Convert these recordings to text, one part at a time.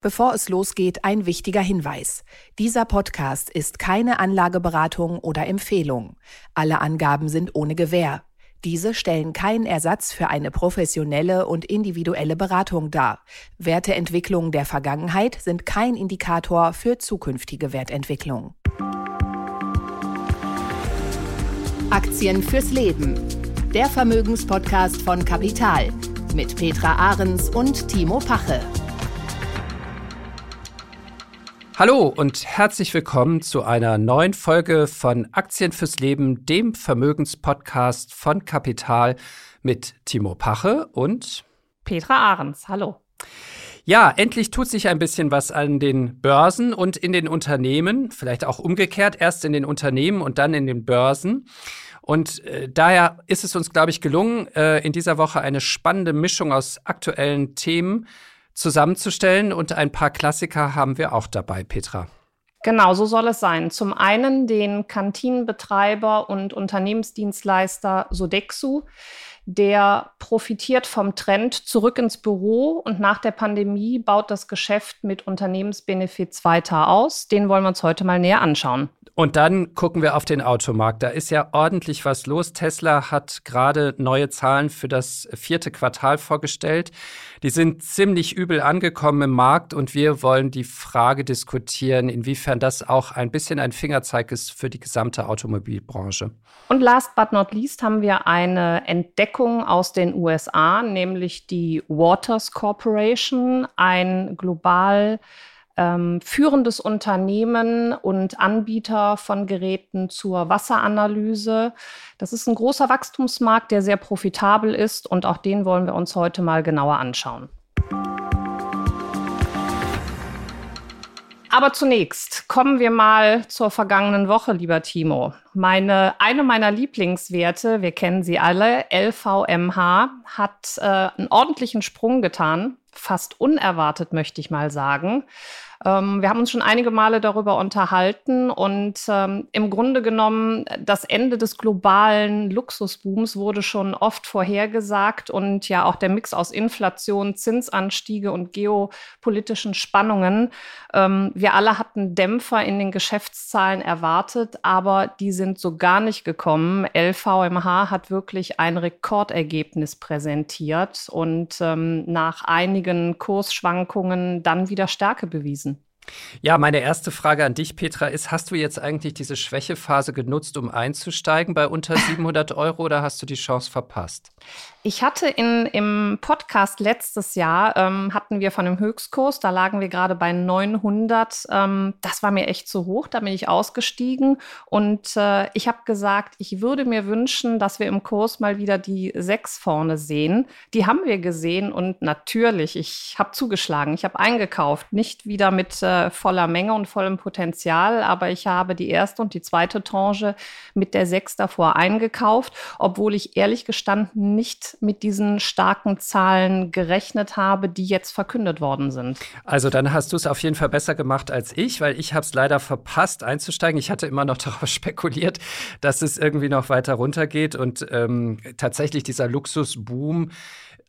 Bevor es losgeht, ein wichtiger Hinweis. Dieser Podcast ist keine Anlageberatung oder Empfehlung. Alle Angaben sind ohne Gewähr. Diese stellen keinen Ersatz für eine professionelle und individuelle Beratung dar. Werteentwicklungen der Vergangenheit sind kein Indikator für zukünftige Wertentwicklung. Aktien fürs Leben. Der Vermögenspodcast von Kapital mit Petra Ahrens und Timo Pache. Hallo und herzlich willkommen zu einer neuen Folge von Aktien fürs Leben, dem Vermögenspodcast von Kapital mit Timo Pache und Petra Ahrens. Hallo. Ja, endlich tut sich ein bisschen was an den Börsen und in den Unternehmen, vielleicht auch umgekehrt, erst in den Unternehmen und dann in den Börsen. Und äh, daher ist es uns, glaube ich, gelungen, äh, in dieser Woche eine spannende Mischung aus aktuellen Themen zusammenzustellen. Und ein paar Klassiker haben wir auch dabei, Petra. Genau, so soll es sein. Zum einen den Kantinenbetreiber und Unternehmensdienstleister Sodexo. Der profitiert vom Trend zurück ins Büro und nach der Pandemie baut das Geschäft mit Unternehmensbenefits weiter aus. Den wollen wir uns heute mal näher anschauen. Und dann gucken wir auf den Automarkt. Da ist ja ordentlich was los. Tesla hat gerade neue Zahlen für das vierte Quartal vorgestellt. Die sind ziemlich übel angekommen im Markt und wir wollen die Frage diskutieren, inwiefern das auch ein bisschen ein Fingerzeig ist für die gesamte Automobilbranche. Und last but not least haben wir eine Entdeckung aus den USA, nämlich die Waters Corporation, ein global ähm, führendes Unternehmen und Anbieter von Geräten zur Wasseranalyse. Das ist ein großer Wachstumsmarkt, der sehr profitabel ist und auch den wollen wir uns heute mal genauer anschauen. Aber zunächst kommen wir mal zur vergangenen Woche, lieber Timo. Meine, eine meiner Lieblingswerte, wir kennen sie alle, LVMH, hat äh, einen ordentlichen Sprung getan, fast unerwartet, möchte ich mal sagen. Ähm, wir haben uns schon einige Male darüber unterhalten und ähm, im Grunde genommen das Ende des globalen Luxusbooms wurde schon oft vorhergesagt und ja auch der Mix aus Inflation, Zinsanstiege und geopolitischen Spannungen. Ähm, wir alle hatten Dämpfer in den Geschäftszahlen erwartet, aber die sind so gar nicht gekommen. LVMH hat wirklich ein Rekordergebnis präsentiert und ähm, nach einigen Kursschwankungen dann wieder Stärke bewiesen. Ja, meine erste Frage an dich, Petra, ist, hast du jetzt eigentlich diese Schwächephase genutzt, um einzusteigen bei unter 700 Euro oder hast du die Chance verpasst? Ich hatte in, im Podcast letztes Jahr, ähm, hatten wir von dem Höchstkurs, da lagen wir gerade bei 900. Ähm, das war mir echt zu hoch, da bin ich ausgestiegen. Und äh, ich habe gesagt, ich würde mir wünschen, dass wir im Kurs mal wieder die 6 vorne sehen. Die haben wir gesehen und natürlich, ich habe zugeschlagen, ich habe eingekauft, nicht wieder mit äh, voller Menge und vollem Potenzial, aber ich habe die erste und die zweite Tranche mit der 6 davor eingekauft, obwohl ich ehrlich gestanden nicht mit diesen starken Zahlen gerechnet habe, die jetzt verkündet worden sind. Also dann hast du es auf jeden Fall besser gemacht als ich, weil ich habe es leider verpasst einzusteigen. Ich hatte immer noch darauf spekuliert, dass es irgendwie noch weiter runtergeht und ähm, tatsächlich dieser Luxusboom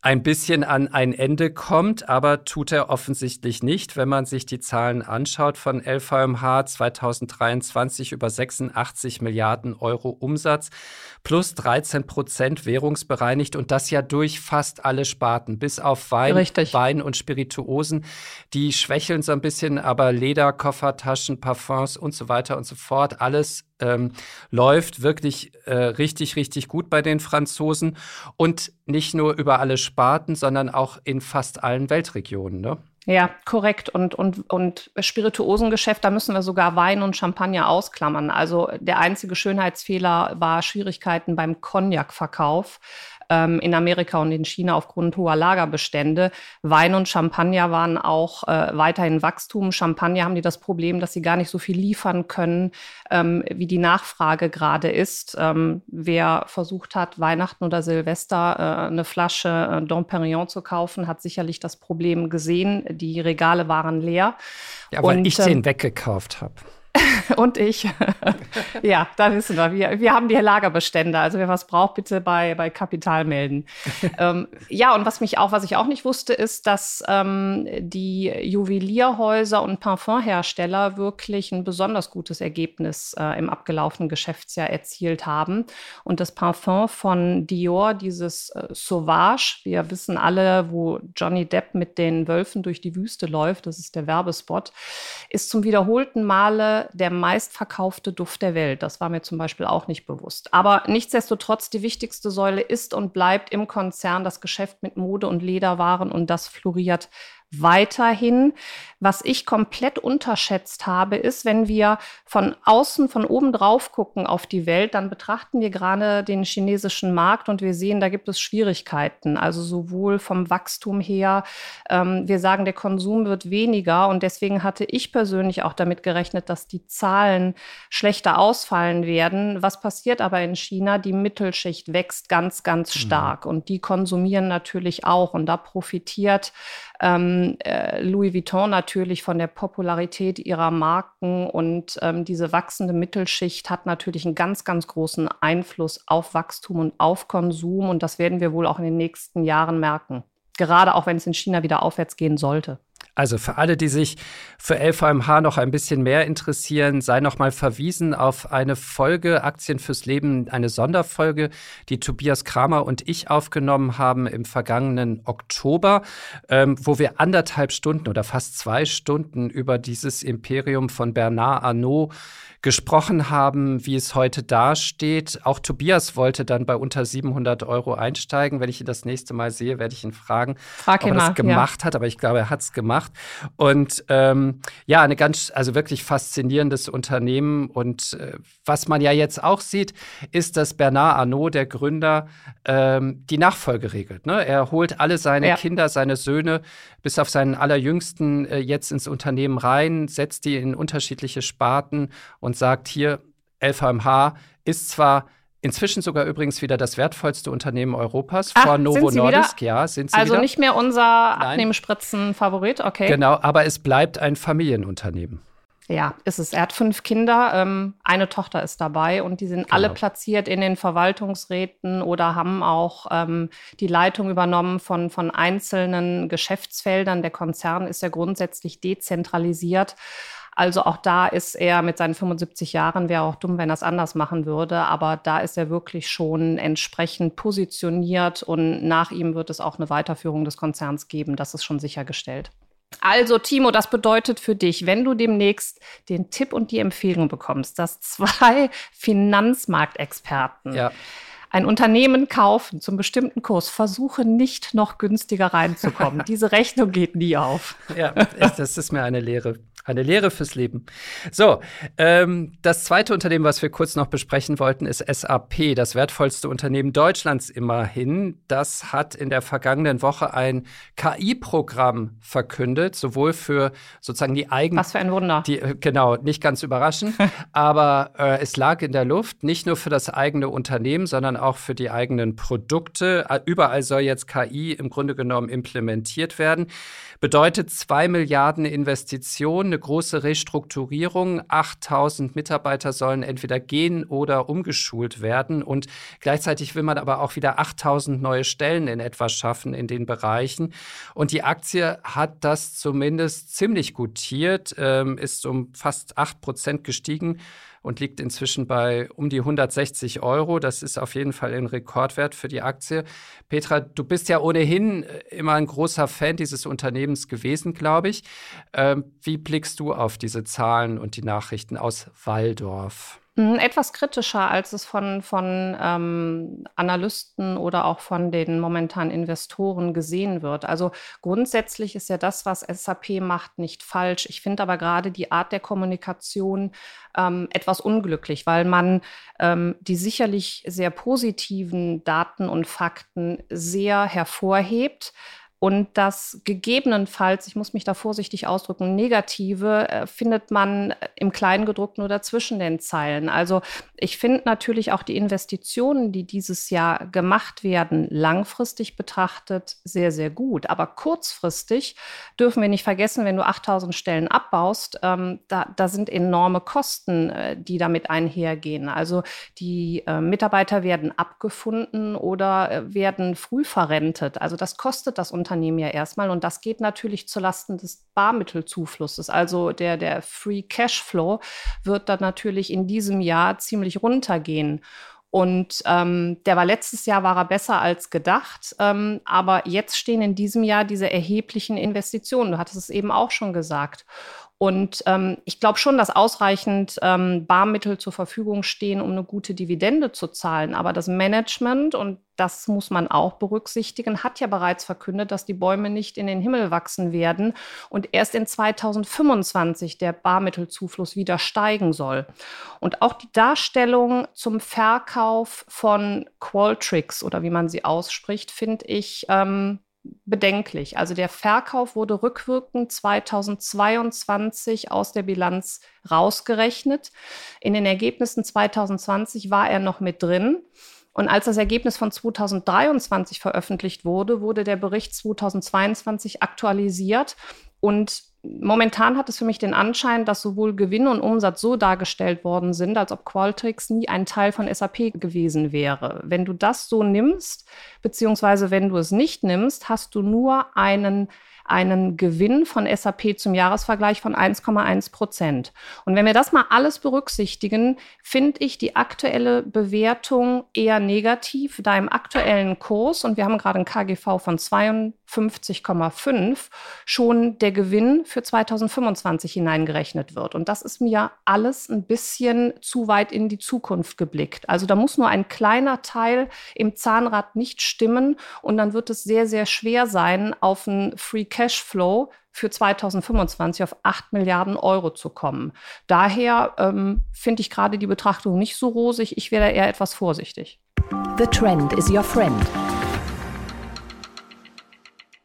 ein bisschen an ein Ende kommt, aber tut er offensichtlich nicht. Wenn man sich die Zahlen anschaut von LVMH 2023 über 86 Milliarden Euro Umsatz plus 13 Prozent währungsbereinigt und das ja durch fast alle Sparten, bis auf Wein, Richtig. Wein und Spirituosen. Die schwächeln so ein bisschen, aber Leder, Koffertaschen, Parfums und so weiter und so fort, alles ähm, läuft wirklich äh, richtig, richtig gut bei den Franzosen und nicht nur über alle Sparten, sondern auch in fast allen Weltregionen. Ne? Ja, korrekt. Und, und, und Spirituosengeschäft, da müssen wir sogar Wein und Champagner ausklammern. Also der einzige Schönheitsfehler war Schwierigkeiten beim Cognac-Verkauf ähm, in Amerika und in China aufgrund hoher Lagerbestände. Wein und Champagner waren auch äh, weiterhin Wachstum. Champagner haben die das Problem, dass sie gar nicht so viel liefern können, ähm, wie die Nachfrage gerade ist. Ähm, wer versucht hat, Weihnachten oder Silvester äh, eine Flasche äh, Dom Perignon zu kaufen, hat sicherlich das Problem gesehen. Die Regale waren leer. Ja, weil und, ich den ähm, weggekauft habe. und ich. ja, da wissen wir. wir. Wir haben die Lagerbestände. Also wer was braucht, bitte bei, bei Kapital melden. ähm, ja, und was mich auch, was ich auch nicht wusste, ist, dass ähm, die Juwelierhäuser und Parfumhersteller wirklich ein besonders gutes Ergebnis äh, im abgelaufenen Geschäftsjahr erzielt haben. Und das Parfum von Dior, dieses äh, Sauvage, wir wissen alle, wo Johnny Depp mit den Wölfen durch die Wüste läuft, das ist der Werbespot, ist zum wiederholten Male der meistverkaufte Duft der Welt. Das war mir zum Beispiel auch nicht bewusst. Aber nichtsdestotrotz, die wichtigste Säule ist und bleibt im Konzern das Geschäft mit Mode und Lederwaren und das floriert weiterhin. Was ich komplett unterschätzt habe, ist, wenn wir von außen, von oben drauf gucken auf die Welt, dann betrachten wir gerade den chinesischen Markt und wir sehen, da gibt es Schwierigkeiten. Also sowohl vom Wachstum her, ähm, wir sagen, der Konsum wird weniger und deswegen hatte ich persönlich auch damit gerechnet, dass die Zahlen schlechter ausfallen werden. Was passiert aber in China? Die Mittelschicht wächst ganz, ganz mhm. stark mhm. und die konsumieren natürlich auch und da profitiert ähm, äh, Louis Vuitton natürlich von der Popularität ihrer Marken und ähm, diese wachsende Mittelschicht hat natürlich einen ganz, ganz großen Einfluss auf Wachstum und auf Konsum und das werden wir wohl auch in den nächsten Jahren merken. Gerade auch wenn es in China wieder aufwärts gehen sollte. Also für alle, die sich für LVMH noch ein bisschen mehr interessieren, sei noch mal verwiesen auf eine Folge Aktien fürs Leben, eine Sonderfolge, die Tobias Kramer und ich aufgenommen haben im vergangenen Oktober, ähm, wo wir anderthalb Stunden oder fast zwei Stunden über dieses Imperium von Bernard Arnault gesprochen haben, wie es heute dasteht. Auch Tobias wollte dann bei unter 700 Euro einsteigen. Wenn ich ihn das nächste Mal sehe, werde ich ihn fragen, Frag ob er das gemacht ja. hat. Aber ich glaube, er hat es gemacht. Und ähm, ja, eine ganz, also wirklich faszinierendes Unternehmen. Und äh, was man ja jetzt auch sieht, ist, dass Bernard Arnault, der Gründer, ähm, die Nachfolge regelt. Ne? Er holt alle seine ja. Kinder, seine Söhne bis auf seinen allerjüngsten äh, jetzt ins Unternehmen rein, setzt die in unterschiedliche Sparten und sagt hier, LVMH ist zwar Inzwischen sogar übrigens wieder das wertvollste Unternehmen Europas Ach, vor Novo Nordisk. Ja, sind sie Also wieder? nicht mehr unser Abnehmspritzen-Favorit, okay. Genau, aber es bleibt ein Familienunternehmen. Ja, ist es. Er hat fünf Kinder, ähm, eine Tochter ist dabei und die sind genau. alle platziert in den Verwaltungsräten oder haben auch ähm, die Leitung übernommen von, von einzelnen Geschäftsfeldern. Der Konzern ist ja grundsätzlich dezentralisiert. Also auch da ist er mit seinen 75 Jahren, wäre auch dumm, wenn er es anders machen würde, aber da ist er wirklich schon entsprechend positioniert und nach ihm wird es auch eine Weiterführung des Konzerns geben. Das ist schon sichergestellt. Also, Timo, das bedeutet für dich, wenn du demnächst den Tipp und die Empfehlung bekommst, dass zwei Finanzmarktexperten ja. ein Unternehmen kaufen zum bestimmten Kurs, versuche nicht noch günstiger reinzukommen. Diese Rechnung geht nie auf. Ja, das ist mir eine Lehre. Eine Lehre fürs Leben. So, ähm, das zweite Unternehmen, was wir kurz noch besprechen wollten, ist SAP, das wertvollste Unternehmen Deutschlands immerhin. Das hat in der vergangenen Woche ein KI-Programm verkündet, sowohl für sozusagen die eigenen. Was für ein Wunder. Die, äh, genau, nicht ganz überraschend, aber äh, es lag in der Luft, nicht nur für das eigene Unternehmen, sondern auch für die eigenen Produkte. Überall soll jetzt KI im Grunde genommen implementiert werden. Bedeutet zwei Milliarden Investitionen eine große Restrukturierung. 8000 Mitarbeiter sollen entweder gehen oder umgeschult werden. Und gleichzeitig will man aber auch wieder 8000 neue Stellen in etwa schaffen in den Bereichen. Und die Aktie hat das zumindest ziemlich gutiert, ähm, ist um fast 8 Prozent gestiegen und liegt inzwischen bei um die 160 Euro. Das ist auf jeden Fall ein Rekordwert für die Aktie. Petra, du bist ja ohnehin äh, immer ein großer Fan dieses Unternehmens gewesen, glaube ich. Ähm, wie blickst du auf diese Zahlen und die Nachrichten aus Waldorf? Hm, etwas kritischer, als es von, von ähm, Analysten oder auch von den momentanen Investoren gesehen wird. Also grundsätzlich ist ja das, was SAP macht, nicht falsch. Ich finde aber gerade die Art der Kommunikation ähm, etwas unglücklich, weil man ähm, die sicherlich sehr positiven Daten und Fakten sehr hervorhebt Und das gegebenenfalls, ich muss mich da vorsichtig ausdrücken, negative äh, findet man im Kleingedruckten oder zwischen den Zeilen. Also ich finde natürlich auch die Investitionen, die dieses Jahr gemacht werden, langfristig betrachtet sehr, sehr gut. Aber kurzfristig dürfen wir nicht vergessen, wenn du 8000 Stellen abbaust, ähm, da, da sind enorme Kosten, äh, die damit einhergehen. Also die äh, Mitarbeiter werden abgefunden oder äh, werden früh verrentet. Also das kostet das Unternehmen Unternehmen ja erstmal. Und das geht natürlich zulasten des Barmittelzuflusses. Also der, der Free Cashflow wird dann natürlich in diesem Jahr ziemlich runtergehen. Und ähm, der war letztes Jahr war er besser als gedacht. Ähm, aber jetzt stehen in diesem Jahr diese erheblichen Investitionen. Du hattest es eben auch schon gesagt. Und ähm, ich glaube schon, dass ausreichend ähm, Barmittel zur Verfügung stehen, um eine gute Dividende zu zahlen. Aber das Management, und das muss man auch berücksichtigen, hat ja bereits verkündet, dass die Bäume nicht in den Himmel wachsen werden und erst in 2025 der Barmittelzufluss wieder steigen soll. Und auch die Darstellung zum Verkauf von Qualtrics oder wie man sie ausspricht, finde ich ähm, bedenklich. Also der Verkauf wurde rückwirkend 2022 aus der Bilanz rausgerechnet. In den Ergebnissen 2020 war er noch mit drin. Und als das Ergebnis von 2023 veröffentlicht wurde, wurde der Bericht 2022 aktualisiert und momentan hat es für mich den Anschein, dass sowohl Gewinn und Umsatz so dargestellt worden sind, als ob Qualtrics nie ein Teil von SAP gewesen wäre. Wenn du das so nimmst, beziehungsweise wenn du es nicht nimmst, hast du nur einen einen Gewinn von SAP zum Jahresvergleich von 1,1 Prozent. Und wenn wir das mal alles berücksichtigen, finde ich die aktuelle Bewertung eher negativ, da im aktuellen Kurs, und wir haben gerade ein KGV von 52,5, schon der Gewinn für 2025 hineingerechnet wird. Und das ist mir alles ein bisschen zu weit in die Zukunft geblickt. Also da muss nur ein kleiner Teil im Zahnrad nicht stimmen und dann wird es sehr, sehr schwer sein, auf ein Free Cashflow für 2025 auf 8 Milliarden Euro zu kommen. Daher ähm, finde ich gerade die Betrachtung nicht so rosig. Ich wäre eher etwas vorsichtig. The trend is your friend.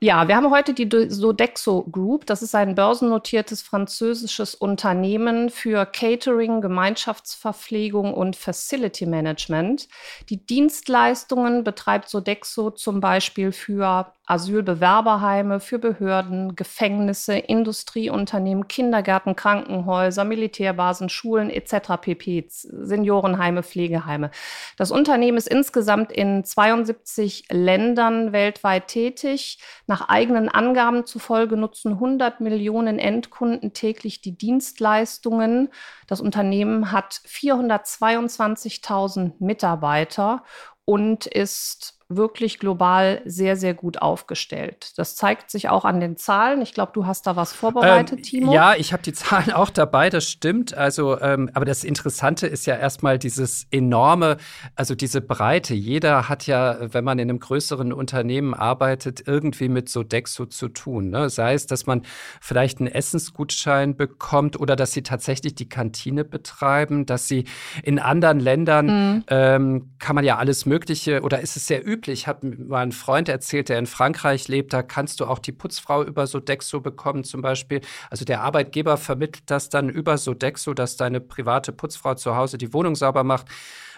Ja, wir haben heute die Sodexo Group. Das ist ein börsennotiertes französisches Unternehmen für Catering, Gemeinschaftsverpflegung und Facility Management. Die Dienstleistungen betreibt Sodexo zum Beispiel für Asylbewerberheime, für Behörden, Gefängnisse, Industrieunternehmen, Kindergärten, Krankenhäuser, Militärbasen, Schulen etc. pp. Seniorenheime, Pflegeheime. Das Unternehmen ist insgesamt in 72 Ländern weltweit tätig. Nach eigenen Angaben zufolge nutzen 100 Millionen Endkunden täglich die Dienstleistungen. Das Unternehmen hat 422.000 Mitarbeiter und ist wirklich global sehr, sehr gut aufgestellt. Das zeigt sich auch an den Zahlen. Ich glaube, du hast da was vorbereitet, ähm, Timo. Ja, ich habe die Zahlen auch dabei, das stimmt. Also, ähm, aber das Interessante ist ja erstmal dieses enorme, also diese Breite. Jeder hat ja, wenn man in einem größeren Unternehmen arbeitet, irgendwie mit Sodexo zu tun. Ne? Sei es, dass man vielleicht einen Essensgutschein bekommt oder dass sie tatsächlich die Kantine betreiben, dass sie in anderen Ländern mhm. ähm, kann man ja alles Mögliche oder ist es sehr üblich, üblich. Hat mal ein Freund erzählt, der in Frankreich lebt, da kannst du auch die Putzfrau über Sodexo bekommen zum Beispiel. Also der Arbeitgeber vermittelt das dann über Sodexo, dass deine private Putzfrau zu Hause die Wohnung sauber macht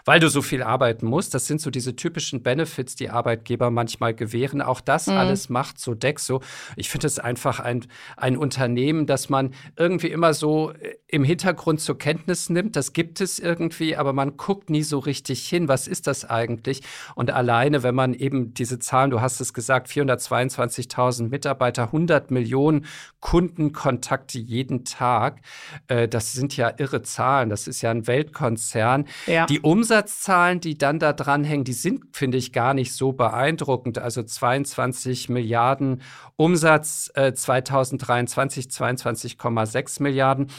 weil du so viel arbeiten musst. Das sind so diese typischen Benefits, die Arbeitgeber manchmal gewähren. Auch das mhm. alles macht Sodexo. Ich finde es einfach ein, ein Unternehmen, das man irgendwie immer so äh, im Hintergrund zur Kenntnis nimmt. Das gibt es irgendwie, aber man guckt nie so richtig hin. Was ist das eigentlich? Und alleine, wenn man eben diese Zahlen, du hast es gesagt, 422.000 Mitarbeiter, 100 Millionen Kundenkontakte jeden Tag, äh, das sind ja irre Zahlen. Das ist ja ein Weltkonzern. Ja. Die Umsatz Umsatzzahlen, die dann da dranhängen, die sind, finde ich, gar nicht so beeindruckend. Also 22 Milliarden Umsatz äh, 2023, 22,6 Milliarden.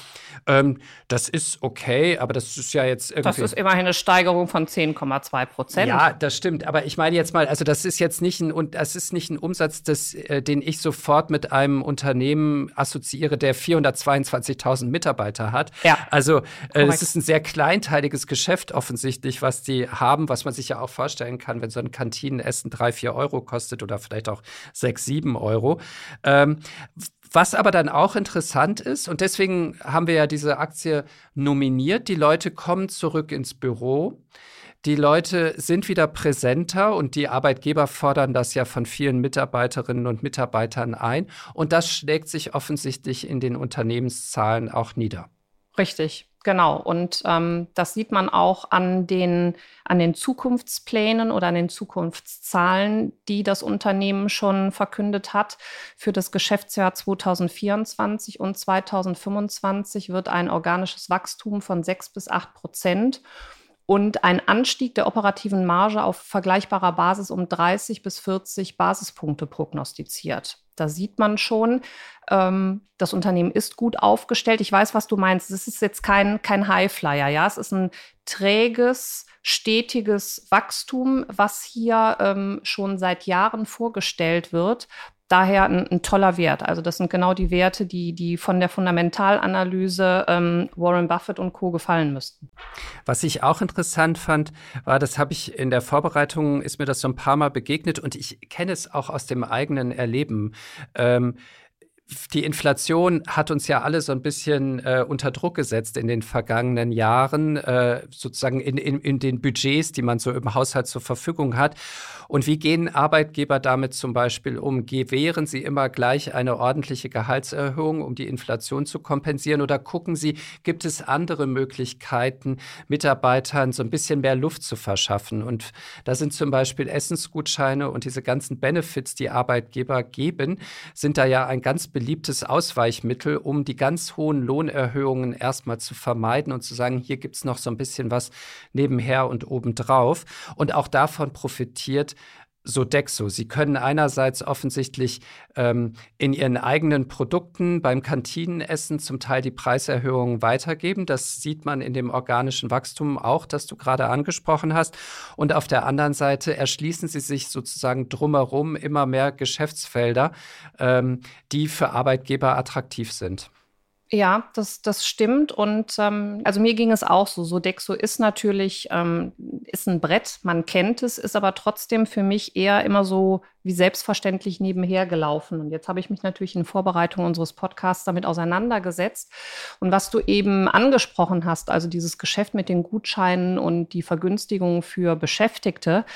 Ähm, das ist okay, aber das ist ja jetzt irgendwie. Das ist immerhin eine Steigerung von 10,2 Prozent. Ja, das stimmt. Aber ich meine jetzt mal, also das ist jetzt nicht ein, das ist nicht ein Umsatz, das, äh, den ich sofort mit einem Unternehmen assoziiere, der 422.000 Mitarbeiter hat. Ja. Also äh, es ist ein sehr kleinteiliges Geschäft offensichtlich, was die haben, was man sich ja auch vorstellen kann, wenn so ein Kantinenessen drei, vier Euro kostet oder vielleicht auch sechs, sieben Euro. Ähm, was aber dann auch interessant ist, und deswegen haben wir ja diese Aktie nominiert, die Leute kommen zurück ins Büro. Die Leute sind wieder präsenter und die Arbeitgeber fordern das ja von vielen Mitarbeiterinnen und Mitarbeitern ein. Und das schlägt sich offensichtlich in den Unternehmenszahlen auch nieder. Richtig. Genau, und ähm, das sieht man auch an den, an den Zukunftsplänen oder an den Zukunftszahlen, die das Unternehmen schon verkündet hat. Für das Geschäftsjahr 2024 und 2025 wird ein organisches Wachstum von 6 bis 8 Prozent und ein Anstieg der operativen Marge auf vergleichbarer Basis um 30 bis 40 Basispunkte prognostiziert. Da sieht man schon, ähm, das Unternehmen ist gut aufgestellt. Ich weiß, was du meinst. Es ist jetzt kein, kein Highflyer, ja. Es ist ein träges, stetiges Wachstum, was hier ähm, schon seit Jahren vorgestellt wird daher ein, ein, toller Wert. Also das sind genau die Werte, die, die von der Fundamentalanalyse ähm, Warren Buffett und Co. gefallen müssten. Was ich auch interessant fand, war, das habe ich in der Vorbereitung, ist mir das so ein paar Mal begegnet und ich kenne es auch aus dem eigenen Erleben. Ähm, die Inflation hat uns ja alle so ein bisschen äh, unter Druck gesetzt in den vergangenen Jahren, äh, sozusagen in, in, in den Budgets, die man so im Haushalt zur Verfügung hat. Und wie gehen Arbeitgeber damit zum Beispiel um? Gewähren sie immer gleich eine ordentliche Gehaltserhöhung, um die Inflation zu kompensieren? Oder gucken sie, gibt es andere Möglichkeiten, Mitarbeitern so ein bisschen mehr Luft zu verschaffen? Und da sind zum Beispiel Essensgutscheine und diese ganzen Benefits, die Arbeitgeber geben, sind da ja ein ganz beliebtes Ausweichmittel, um die ganz hohen Lohnerhöhungen erstmal zu vermeiden und zu sagen, hier gibt es noch so ein bisschen was nebenher und obendrauf. Und auch davon profitiert Sodexo. Sie können einerseits offensichtlich ähm, in ihren eigenen Produkten beim Kantinenessen zum Teil die Preiserhöhungen weitergeben. Das sieht man in dem organischen Wachstum auch, das du gerade angesprochen hast. Und auf der anderen Seite erschließen sie sich sozusagen drumherum immer mehr Geschäftsfelder, ähm, die für Arbeitgeber attraktiv sind. Ja, das, das stimmt. Und ähm, also mir ging es auch so. Sodexo ist natürlich ähm, ist ein Brett, man kennt es, ist aber trotzdem für mich eher immer so wie selbstverständlich nebenher gelaufen. Und jetzt habe ich mich natürlich in Vorbereitung unseres Podcasts damit auseinandergesetzt. Und was du eben angesprochen hast, also dieses Geschäft mit den Gutscheinen und die Vergünstigung für Beschäftigte,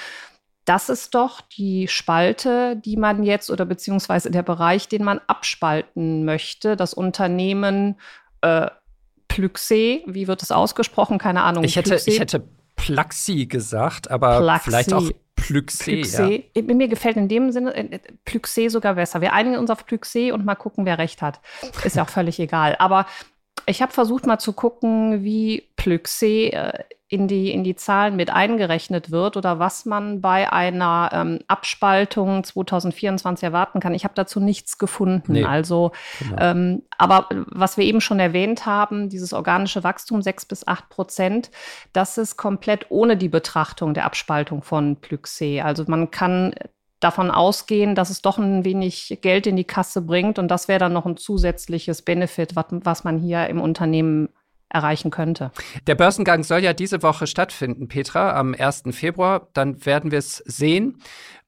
das ist doch die Spalte, die man jetzt oder beziehungsweise der Bereich, den man abspalten möchte. Das Unternehmen äh, Plüxé, wie wird es ausgesprochen? Keine Ahnung. Ich hätte, ich hätte Plaxi gesagt, aber Plaxi. vielleicht auch Plüxé. Plüxé. Ja. Mir gefällt in dem Sinne äh, Plüxé sogar besser. Wir einigen uns auf Plüxé und mal gucken, wer recht hat. Ist ja auch völlig egal. Aber ich habe versucht mal zu gucken, wie Plüxé äh, in die, in die Zahlen mit eingerechnet wird oder was man bei einer ähm, Abspaltung 2024 erwarten kann. Ich habe dazu nichts gefunden. Nee, also, genau. ähm, aber was wir eben schon erwähnt haben, dieses organische Wachstum 6 bis 8 Prozent, das ist komplett ohne die Betrachtung der Abspaltung von Plüxé. Also man kann davon ausgehen, dass es doch ein wenig Geld in die Kasse bringt und das wäre dann noch ein zusätzliches Benefit, was, was man hier im Unternehmen erreichen könnte. Der Börsengang soll ja diese Woche stattfinden, Petra, am 1. Februar. Dann werden wir es sehen,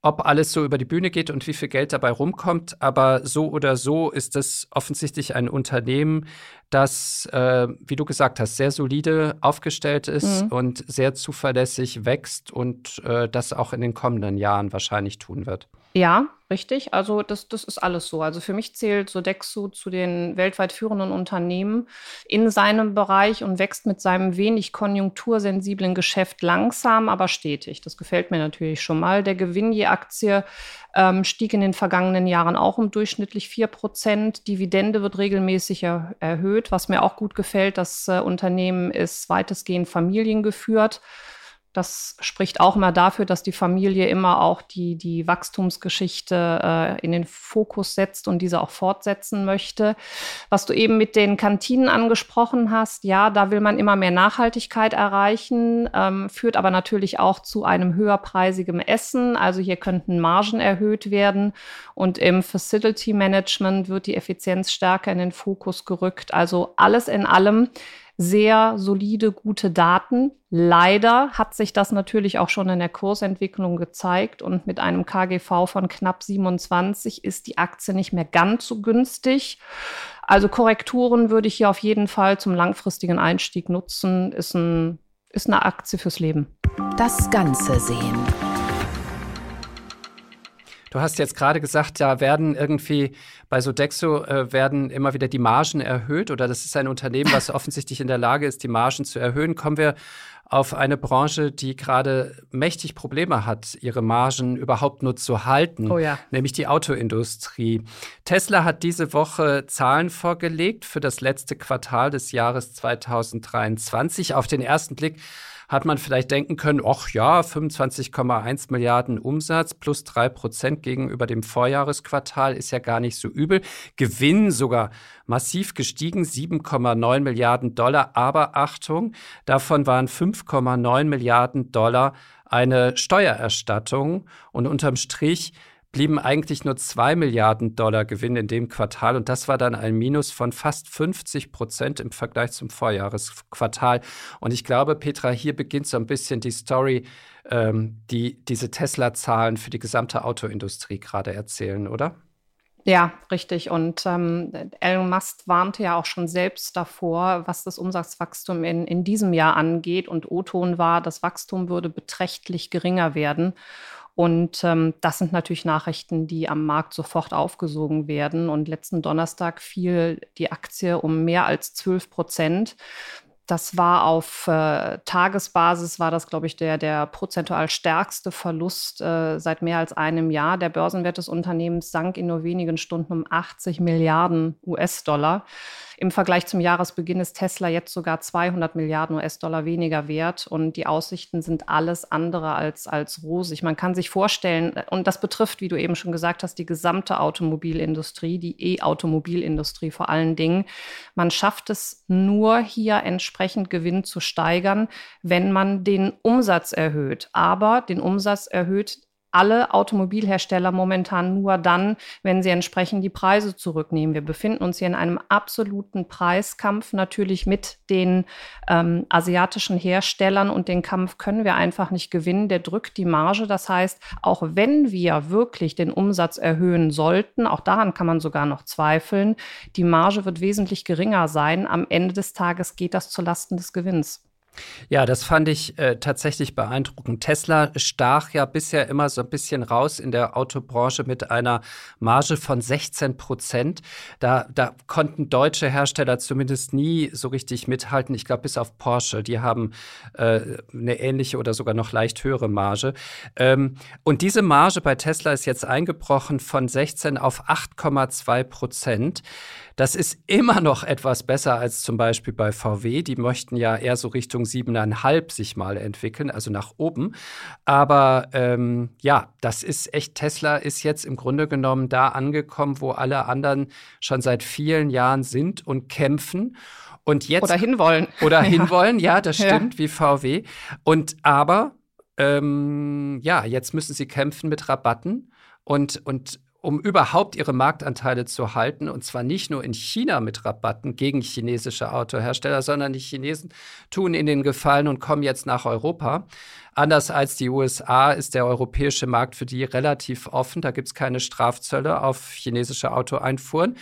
ob alles so über die Bühne geht und wie viel Geld dabei rumkommt. Aber so oder so ist es offensichtlich ein Unternehmen, das, äh, wie du gesagt hast, sehr solide aufgestellt ist mhm. und sehr zuverlässig wächst und äh, das auch in den kommenden Jahren wahrscheinlich tun wird. Ja, richtig. Also das, das ist alles so. Also für mich zählt Sodexo zu den weltweit führenden Unternehmen in seinem Bereich und wächst mit seinem wenig konjunktursensiblen Geschäft langsam, aber stetig. Das gefällt mir natürlich schon mal. Der Gewinn je Aktie ähm, stieg in den vergangenen Jahren auch um durchschnittlich 4 Prozent. Dividende wird regelmäßig er erhöht. Was mir auch gut gefällt, das äh, Unternehmen ist weitestgehend familiengeführt. Das spricht auch immer dafür, dass die Familie immer auch die, die Wachstumsgeschichte äh, in den Fokus setzt und diese auch fortsetzen möchte. Was du eben mit den Kantinen angesprochen hast, ja, da will man immer mehr Nachhaltigkeit erreichen, ähm, führt aber natürlich auch zu einem höherpreisigen Essen. Also hier könnten Margen erhöht werden und im Facility Management wird die Effizienz stärker in den Fokus gerückt. Also alles in allem sehr solide, gute Daten. Leider hat sich das natürlich auch schon in der Kursentwicklung gezeigt und mit einem KGV von knapp 27 ist die Aktie nicht mehr ganz so günstig. Also Korrekturen würde ich hier auf jeden Fall zum langfristigen Einstieg nutzen. Ist, ein, ist eine Aktie fürs Leben. Das Ganze sehen. Du hast jetzt gerade gesagt, da werden irgendwie bei Sodexo äh, werden immer wieder die Margen erhöht oder das ist ein Unternehmen, was offensichtlich in der Lage ist, die Margen zu erhöhen. Kommen wir auf eine Branche, die gerade mächtig Probleme hat, ihre Margen überhaupt nur zu halten, oh ja. nämlich die Autoindustrie. Tesla hat diese Woche Zahlen vorgelegt für das letzte Quartal des Jahres 2023. Auf den ersten Blick hat man vielleicht denken können, ach ja, 25,1 Milliarden Umsatz plus drei Prozent gegenüber dem Vorjahresquartal ist ja gar nicht so übel. Gewinn sogar massiv gestiegen, 7,9 Milliarden Dollar. Aber Achtung, davon waren 5,9 Milliarden Dollar eine Steuererstattung und unterm Strich blieben eigentlich nur 2 Milliarden Dollar Gewinn in dem Quartal und das war dann ein Minus von fast 50 Prozent im Vergleich zum Vorjahresquartal. Und ich glaube, Petra, hier beginnt so ein bisschen die Story, ähm, die diese Tesla-Zahlen für die gesamte Autoindustrie gerade erzählen, oder? Ja, richtig. Und ähm, Elon Musk warnte ja auch schon selbst davor, was das Umsatzwachstum in, in diesem Jahr angeht. Und O-Ton war, das Wachstum würde beträchtlich geringer werden. Und ähm, das sind natürlich Nachrichten, die am Markt sofort aufgesogen werden. Und letzten Donnerstag fiel die Aktie um mehr als 12 Prozent. Das war auf äh, Tagesbasis, war das, glaube ich, der, der prozentual stärkste Verlust äh, seit mehr als einem Jahr. Der Börsenwert des Unternehmens sank in nur wenigen Stunden um 80 Milliarden US-Dollar. Im Vergleich zum Jahresbeginn ist Tesla jetzt sogar 200 Milliarden US-Dollar weniger wert und die Aussichten sind alles andere als, als rosig. Man kann sich vorstellen, und das betrifft, wie du eben schon gesagt hast, die gesamte Automobilindustrie, die E-Automobilindustrie vor allen Dingen. Man schafft es nur hier entsprechend Gewinn zu steigern, wenn man den Umsatz erhöht. Aber den Umsatz erhöht alle Automobilhersteller momentan nur dann, wenn sie entsprechend die Preise zurücknehmen. Wir befinden uns hier in einem absoluten Preiskampf natürlich mit den ähm, asiatischen Herstellern und den Kampf können wir einfach nicht gewinnen. Der drückt die Marge. Das heißt, auch wenn wir wirklich den Umsatz erhöhen sollten, auch daran kann man sogar noch zweifeln, die Marge wird wesentlich geringer sein. Am Ende des Tages geht das zulasten des Gewinns. Ja, das fand ich äh, tatsächlich beeindruckend. Tesla stach ja bisher immer so ein bisschen raus in der Autobranche mit einer Marge von 16 Prozent. Da, da konnten deutsche Hersteller zumindest nie so richtig mithalten. Ich glaube, bis auf Porsche, die haben äh, eine ähnliche oder sogar noch leicht höhere Marge. Ähm, und diese Marge bei Tesla ist jetzt eingebrochen von 16 auf 8,2 Prozent. Das ist immer noch etwas besser als zum Beispiel bei VW. Die möchten ja eher so Richtung 7,5 sich mal entwickeln, also nach oben. Aber ähm, ja, das ist echt, Tesla ist jetzt im Grunde genommen da angekommen, wo alle anderen schon seit vielen Jahren sind und kämpfen. Und jetzt, oder hinwollen. Oder hinwollen, ja, das stimmt, ja. wie VW. Und aber, ähm, ja, jetzt müssen sie kämpfen mit Rabatten. Und, und um überhaupt ihre Marktanteile zu halten. Und zwar nicht nur in China mit Rabatten gegen chinesische Autohersteller, sondern die Chinesen tun ihnen den Gefallen und kommen jetzt nach Europa. Anders als die USA ist der europäische Markt für die relativ offen. Da gibt es keine Strafzölle auf chinesische Autoeinfuhren.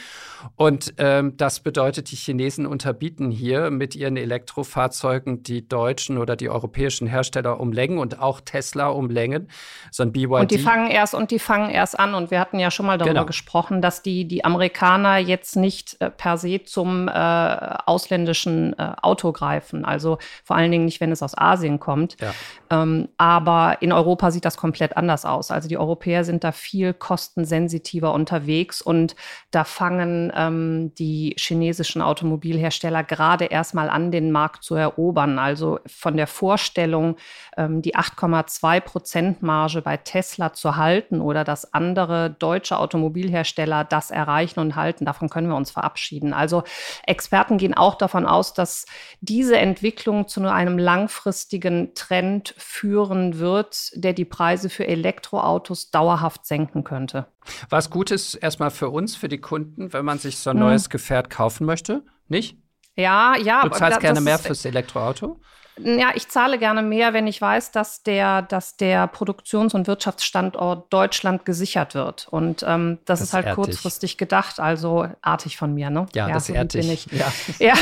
Und ähm, das bedeutet, die Chinesen unterbieten hier mit ihren Elektrofahrzeugen die deutschen oder die europäischen Hersteller um Längen und auch Tesla um Längen. So ein BYD. Und die fangen erst und die fangen erst an. Und wir hatten ja schon mal darüber genau. gesprochen, dass die, die Amerikaner jetzt nicht äh, per se zum äh, ausländischen äh, Auto greifen. Also vor allen Dingen nicht, wenn es aus Asien kommt. Ja. Ähm, aber in Europa sieht das komplett anders aus. Also die Europäer sind da viel kostensensitiver unterwegs und da fangen ähm, die chinesischen Automobilhersteller gerade erstmal an, den Markt zu erobern. Also von der Vorstellung, ähm, die 8,2 Prozent Marge bei Tesla zu halten oder dass andere deutsche Automobilhersteller das erreichen und halten, davon können wir uns verabschieden. Also Experten gehen auch davon aus, dass diese Entwicklung zu nur einem langfristigen Trend führen wird, der die Preise für Elektroautos dauerhaft senken könnte. Was gut ist erstmal für uns, für die Kunden, wenn man sich so ein hm. neues Gefährt kaufen möchte, nicht? Ja, ja. Du zahlst gerne mehr fürs Elektroauto? Ja, ich zahle gerne mehr, wenn ich weiß, dass der, dass der Produktions- und Wirtschaftsstandort Deutschland gesichert wird. Und ähm, das, das, ist halt kurzfristig gedacht, also artig von mir, ne? Ja, ja das so bin ich. Ja, ja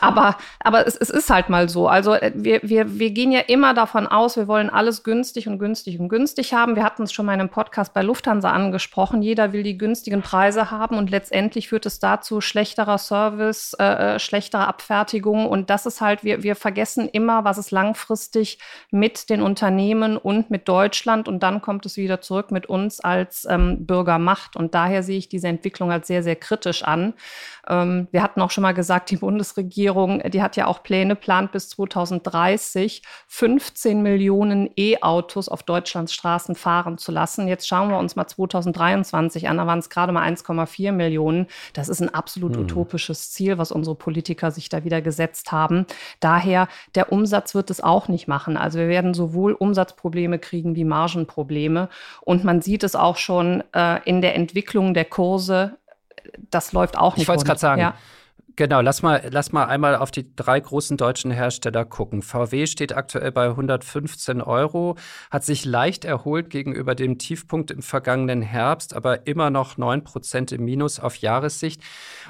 aber, aber es, es ist halt mal so. Also äh, wir, wir, wir gehen ja immer davon aus, wir wollen alles günstig und günstig und günstig haben. Wir hatten es schon mal in einem Podcast bei Lufthansa angesprochen. Jeder will die günstigen Preise haben und letztendlich führt es dazu schlechterer Service, äh, äh Abfertigung. Und das ist halt, wir, wir vergessen immer, was es langfristig mit den Unternehmen und mit Deutschland und dann kommt es wieder zurück mit uns als ähm, Bürger macht. Und daher sehe ich diese Entwicklung als sehr, sehr kritisch an. Ähm, wir hatten auch schon mal gesagt, die Bundesregierung, die hat ja auch Pläne, plant bis 2030 15 Millionen E-Autos auf Deutschlands Straßen fahren zu lassen. Jetzt schauen wir uns mal 2023 an, da waren es gerade mal 1,4 Millionen. Das ist ein absolut hm. utopisches Ziel, was unsere Politiker sich da wieder gesetzt haben. Daher der Umsatz Umsatz wird es auch nicht machen. Also wir werden sowohl Umsatzprobleme kriegen wie Margenprobleme. Und man sieht es auch schon äh, in der Entwicklung der Kurse. Das läuft auch nicht. Ich wollte es gerade sagen. Ja. Genau, lass mal, lass mal einmal auf die drei großen deutschen Hersteller gucken. VW steht aktuell bei 115 Euro, hat sich leicht erholt gegenüber dem Tiefpunkt im vergangenen Herbst, aber immer noch 9 Prozent im Minus auf Jahressicht.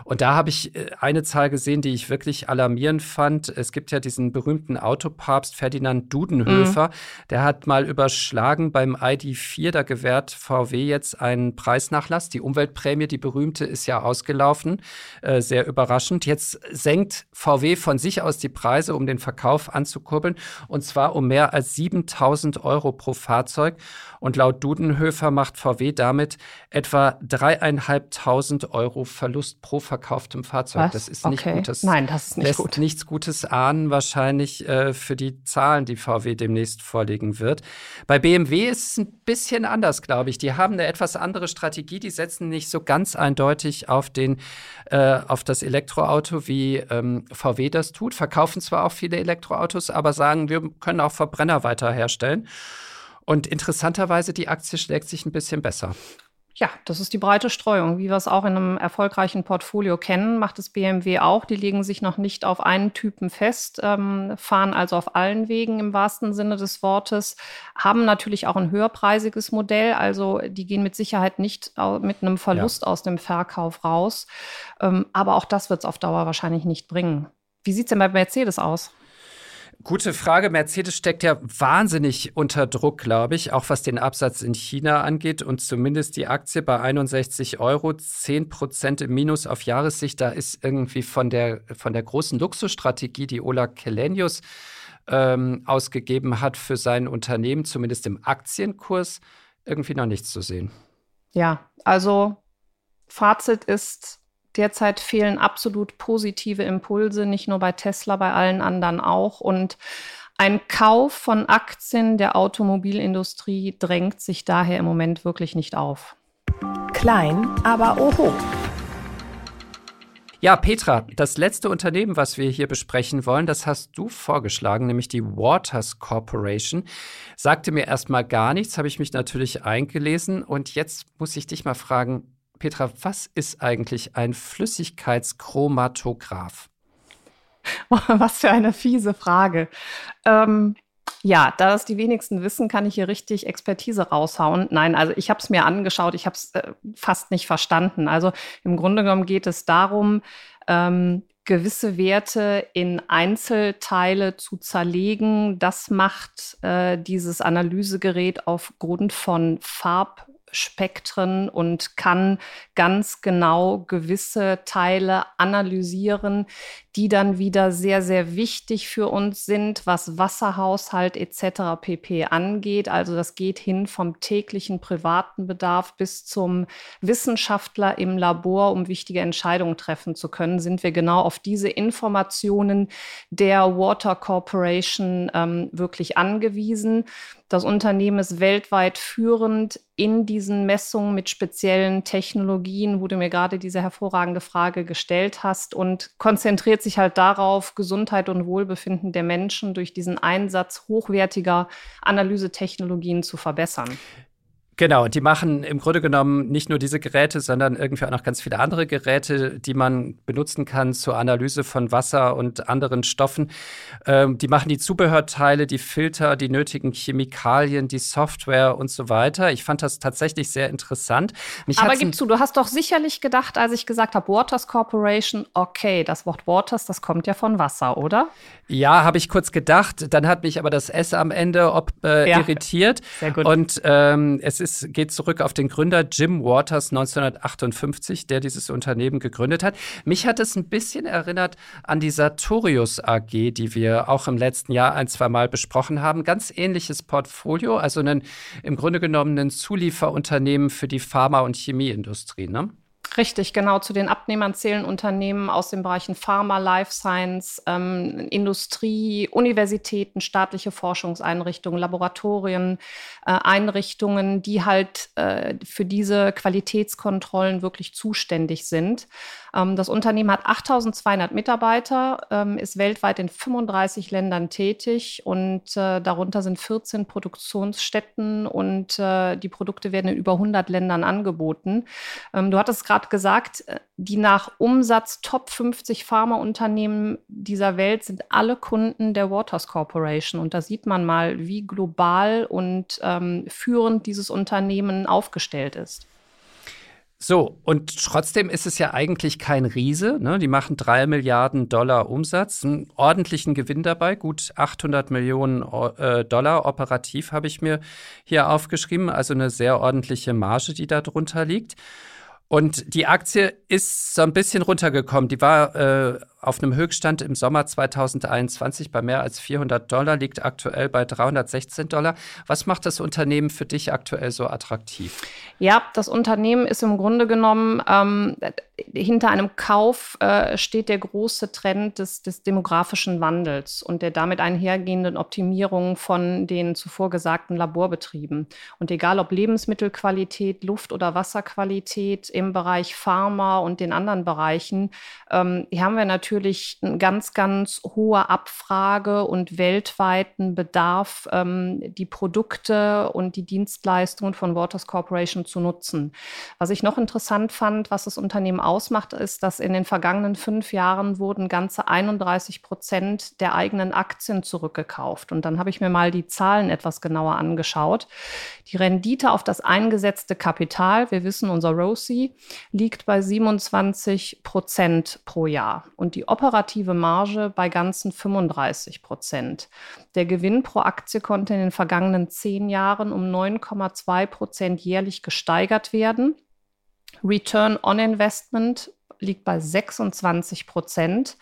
Und da habe ich äh, eine Zahl gesehen, die ich wirklich alarmierend fand. Es gibt ja diesen berühmten Autopapst Ferdinand Dudenhöfer, mhm. der hat mal überschlagen beim ID4, da gewährt VW jetzt einen Preisnachlass. Die Umweltprämie, die berühmte, ist ja ausgelaufen. Äh, sehr überraschend überraschend. Jetzt senkt VW von sich aus die Preise, um den Verkauf anzukurbeln, und zwar um mehr als 7000 Euro pro Fahrzeug. Und laut Dudenhöfer macht VW damit etwa dreieinhalbtausend Euro Verlust pro verkauftem Fahrzeug. Was? Das ist okay. nicht gut. Das Nein, das ist nicht lässt gut. nichts Gutes ahnen, wahrscheinlich äh, für die Zahlen, die VW demnächst vorlegen wird. Bei BMW ist es ein bisschen anders, glaube ich. Die haben eine etwas andere Strategie. Die setzen nicht so ganz eindeutig auf, den, äh, auf das Elektroauto, wie ähm, VW das tut. Verkaufen zwar auch viele Elektroautos, aber sagen, wir können auch Verbrenner weiter herstellen. Und interessanterweise, die Aktie schlägt sich ein bisschen besser. Ja, das ist die breite Streuung. Wie wir es auch in einem erfolgreichen Portfolio kennen, macht es BMW auch. Die legen sich noch nicht auf einen Typen fest, ähm, fahren also auf allen Wegen im wahrsten Sinne des Wortes, haben natürlich auch ein höherpreisiges Modell. Also die gehen mit Sicherheit nicht mit einem Verlust ja. aus dem Verkauf raus. Ähm, aber auch das wird es auf Dauer wahrscheinlich nicht bringen. Wie sieht es denn bei Mercedes aus? Gute Frage. Mercedes steckt ja wahnsinnig unter Druck, glaube ich, auch was den Absatz in China angeht. Und zumindest die Aktie bei 61 Euro, 10 Prozent im Minus auf Jahressicht. Da ist irgendwie von der, von der großen Luxusstrategie, die Ola Kelenius ähm, ausgegeben hat für sein Unternehmen, zumindest im Aktienkurs, irgendwie noch nichts zu sehen. Ja, also Fazit ist, Derzeit fehlen absolut positive Impulse, nicht nur bei Tesla, bei allen anderen auch. Und ein Kauf von Aktien der Automobilindustrie drängt sich daher im Moment wirklich nicht auf. Klein, aber oho. Ja, Petra, das letzte Unternehmen, was wir hier besprechen wollen, das hast du vorgeschlagen, nämlich die Waters Corporation. Sagte mir erstmal gar nichts, habe ich mich natürlich eingelesen und jetzt muss ich dich mal fragen, Petra, was ist eigentlich ein Flüssigkeitschromatograph? was für eine fiese Frage. Ähm, ja, da das die wenigsten wissen, kann ich hier richtig Expertise raushauen. Nein, also ich habe es mir angeschaut, ich habe es äh, fast nicht verstanden. Also im Grunde genommen geht es darum, ähm, gewisse Werte in Einzelteile zu zerlegen. Das macht äh, dieses Analysegerät aufgrund von Farb Spektren und kann ganz genau gewisse Teile analysieren, die dann wieder sehr, sehr wichtig für uns sind, was Wasserhaushalt etc. pp angeht. Also das geht hin vom täglichen privaten Bedarf bis zum Wissenschaftler im Labor, um wichtige Entscheidungen treffen zu können, sind wir genau auf diese Informationen der Water Corporation ähm, wirklich angewiesen. Das Unternehmen ist weltweit führend in diesen Messungen mit speziellen Technologien, wo du mir gerade diese hervorragende Frage gestellt hast und konzentriert sich halt darauf, Gesundheit und Wohlbefinden der Menschen durch diesen Einsatz hochwertiger Analysetechnologien zu verbessern. Genau, die machen im Grunde genommen nicht nur diese Geräte, sondern irgendwie auch noch ganz viele andere Geräte, die man benutzen kann zur Analyse von Wasser und anderen Stoffen. Ähm, die machen die Zubehörteile, die Filter, die nötigen Chemikalien, die Software und so weiter. Ich fand das tatsächlich sehr interessant. Mich Aber gib zu, du hast doch sicherlich gedacht, als ich gesagt habe, Waters Corporation, okay, das Wort Waters, das kommt ja von Wasser, oder? Ja, habe ich kurz gedacht. Dann hat mich aber das S am Ende ob, äh, ja. irritiert. Sehr gut. Und ähm, es ist, geht zurück auf den Gründer Jim Waters 1958, der dieses Unternehmen gegründet hat. Mich hat es ein bisschen erinnert an die Sartorius AG, die wir auch im letzten Jahr ein, zwei Mal besprochen haben. Ganz ähnliches Portfolio, also einen, im Grunde genommen ein Zulieferunternehmen für die Pharma- und Chemieindustrie. Ne? Richtig, genau. Zu den Abnehmern zählen Unternehmen aus den Bereichen Pharma, Life Science, ähm, Industrie, Universitäten, staatliche Forschungseinrichtungen, Laboratorien, äh, Einrichtungen, die halt äh, für diese Qualitätskontrollen wirklich zuständig sind. Ähm, das Unternehmen hat 8200 Mitarbeiter, ähm, ist weltweit in 35 Ländern tätig und äh, darunter sind 14 Produktionsstätten und äh, die Produkte werden in über 100 Ländern angeboten. Ähm, du hattest gerade gesagt, äh, die nach Umsatz Top 50 Pharmaunternehmen dieser Welt sind alle Kunden der Waters Corporation. Und da sieht man mal, wie global und ähm, führend dieses Unternehmen aufgestellt ist. So, und trotzdem ist es ja eigentlich kein Riese. Ne? Die machen drei Milliarden Dollar Umsatz, einen ordentlichen Gewinn dabei, gut 800 Millionen äh, Dollar operativ habe ich mir hier aufgeschrieben, also eine sehr ordentliche Marge, die da drunter liegt. Und die Aktie ist so ein bisschen runtergekommen. Die war äh, auf einem Höchststand im Sommer 2021 bei mehr als 400 Dollar, liegt aktuell bei 316 Dollar. Was macht das Unternehmen für dich aktuell so attraktiv? Ja, das Unternehmen ist im Grunde genommen, ähm, hinter einem Kauf äh, steht der große Trend des, des demografischen Wandels und der damit einhergehenden Optimierung von den zuvor gesagten Laborbetrieben. Und egal ob Lebensmittelqualität, Luft- oder Wasserqualität im Bereich Pharma und den anderen Bereichen, ähm, hier haben wir natürlich natürlich eine ganz, ganz hohe Abfrage und weltweiten Bedarf, ähm, die Produkte und die Dienstleistungen von Waters Corporation zu nutzen. Was ich noch interessant fand, was das Unternehmen ausmacht, ist, dass in den vergangenen fünf Jahren wurden ganze 31 Prozent der eigenen Aktien zurückgekauft. Und dann habe ich mir mal die Zahlen etwas genauer angeschaut. Die Rendite auf das eingesetzte Kapital, wir wissen, unser ROSI, liegt bei 27 Prozent pro Jahr. Und operative Marge bei ganzen 35 Prozent. Der Gewinn pro Aktie konnte in den vergangenen zehn Jahren um 9,2 Prozent jährlich gesteigert werden. Return on Investment liegt bei 26 Prozent,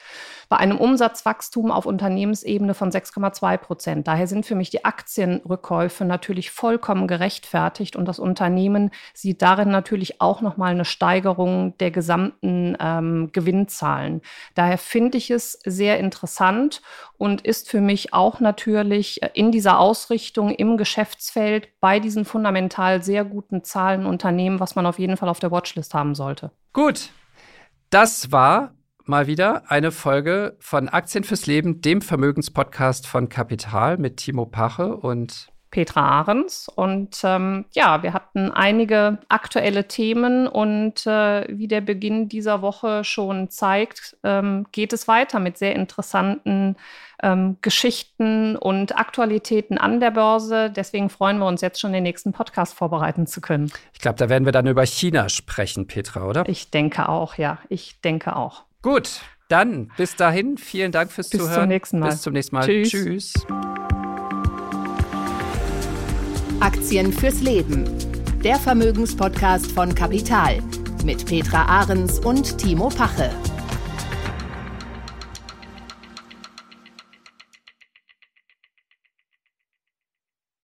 bei einem Umsatzwachstum auf Unternehmensebene von 6,2 Prozent. Daher sind für mich die Aktienrückkäufe natürlich vollkommen gerechtfertigt und das Unternehmen sieht darin natürlich auch nochmal eine Steigerung der gesamten ähm, Gewinnzahlen. Daher finde ich es sehr interessant und ist für mich auch natürlich in dieser Ausrichtung im Geschäftsfeld bei diesen fundamental sehr guten Zahlen Unternehmen, was man auf jeden Fall auf der Watchlist haben sollte. Gut, das war mal wieder eine Folge von Aktien fürs Leben, dem Vermögenspodcast von Kapital mit Timo Pache und Petra Ahrens. Und ähm, ja, wir hatten einige aktuelle Themen und äh, wie der Beginn dieser Woche schon zeigt, ähm, geht es weiter mit sehr interessanten ähm, Geschichten und Aktualitäten an der Börse. Deswegen freuen wir uns jetzt schon, den nächsten Podcast vorbereiten zu können. Ich glaube, da werden wir dann über China sprechen, Petra, oder? Ich denke auch, ja. Ich denke auch. Gut, dann bis dahin. Vielen Dank fürs bis Zuhören. Bis zum nächsten Mal. Bis zum nächsten Mal. Tschüss. Tschüss. Aktien fürs Leben. der Vermögenspodcast von Kapital mit Petra Ahrens und Timo Pache.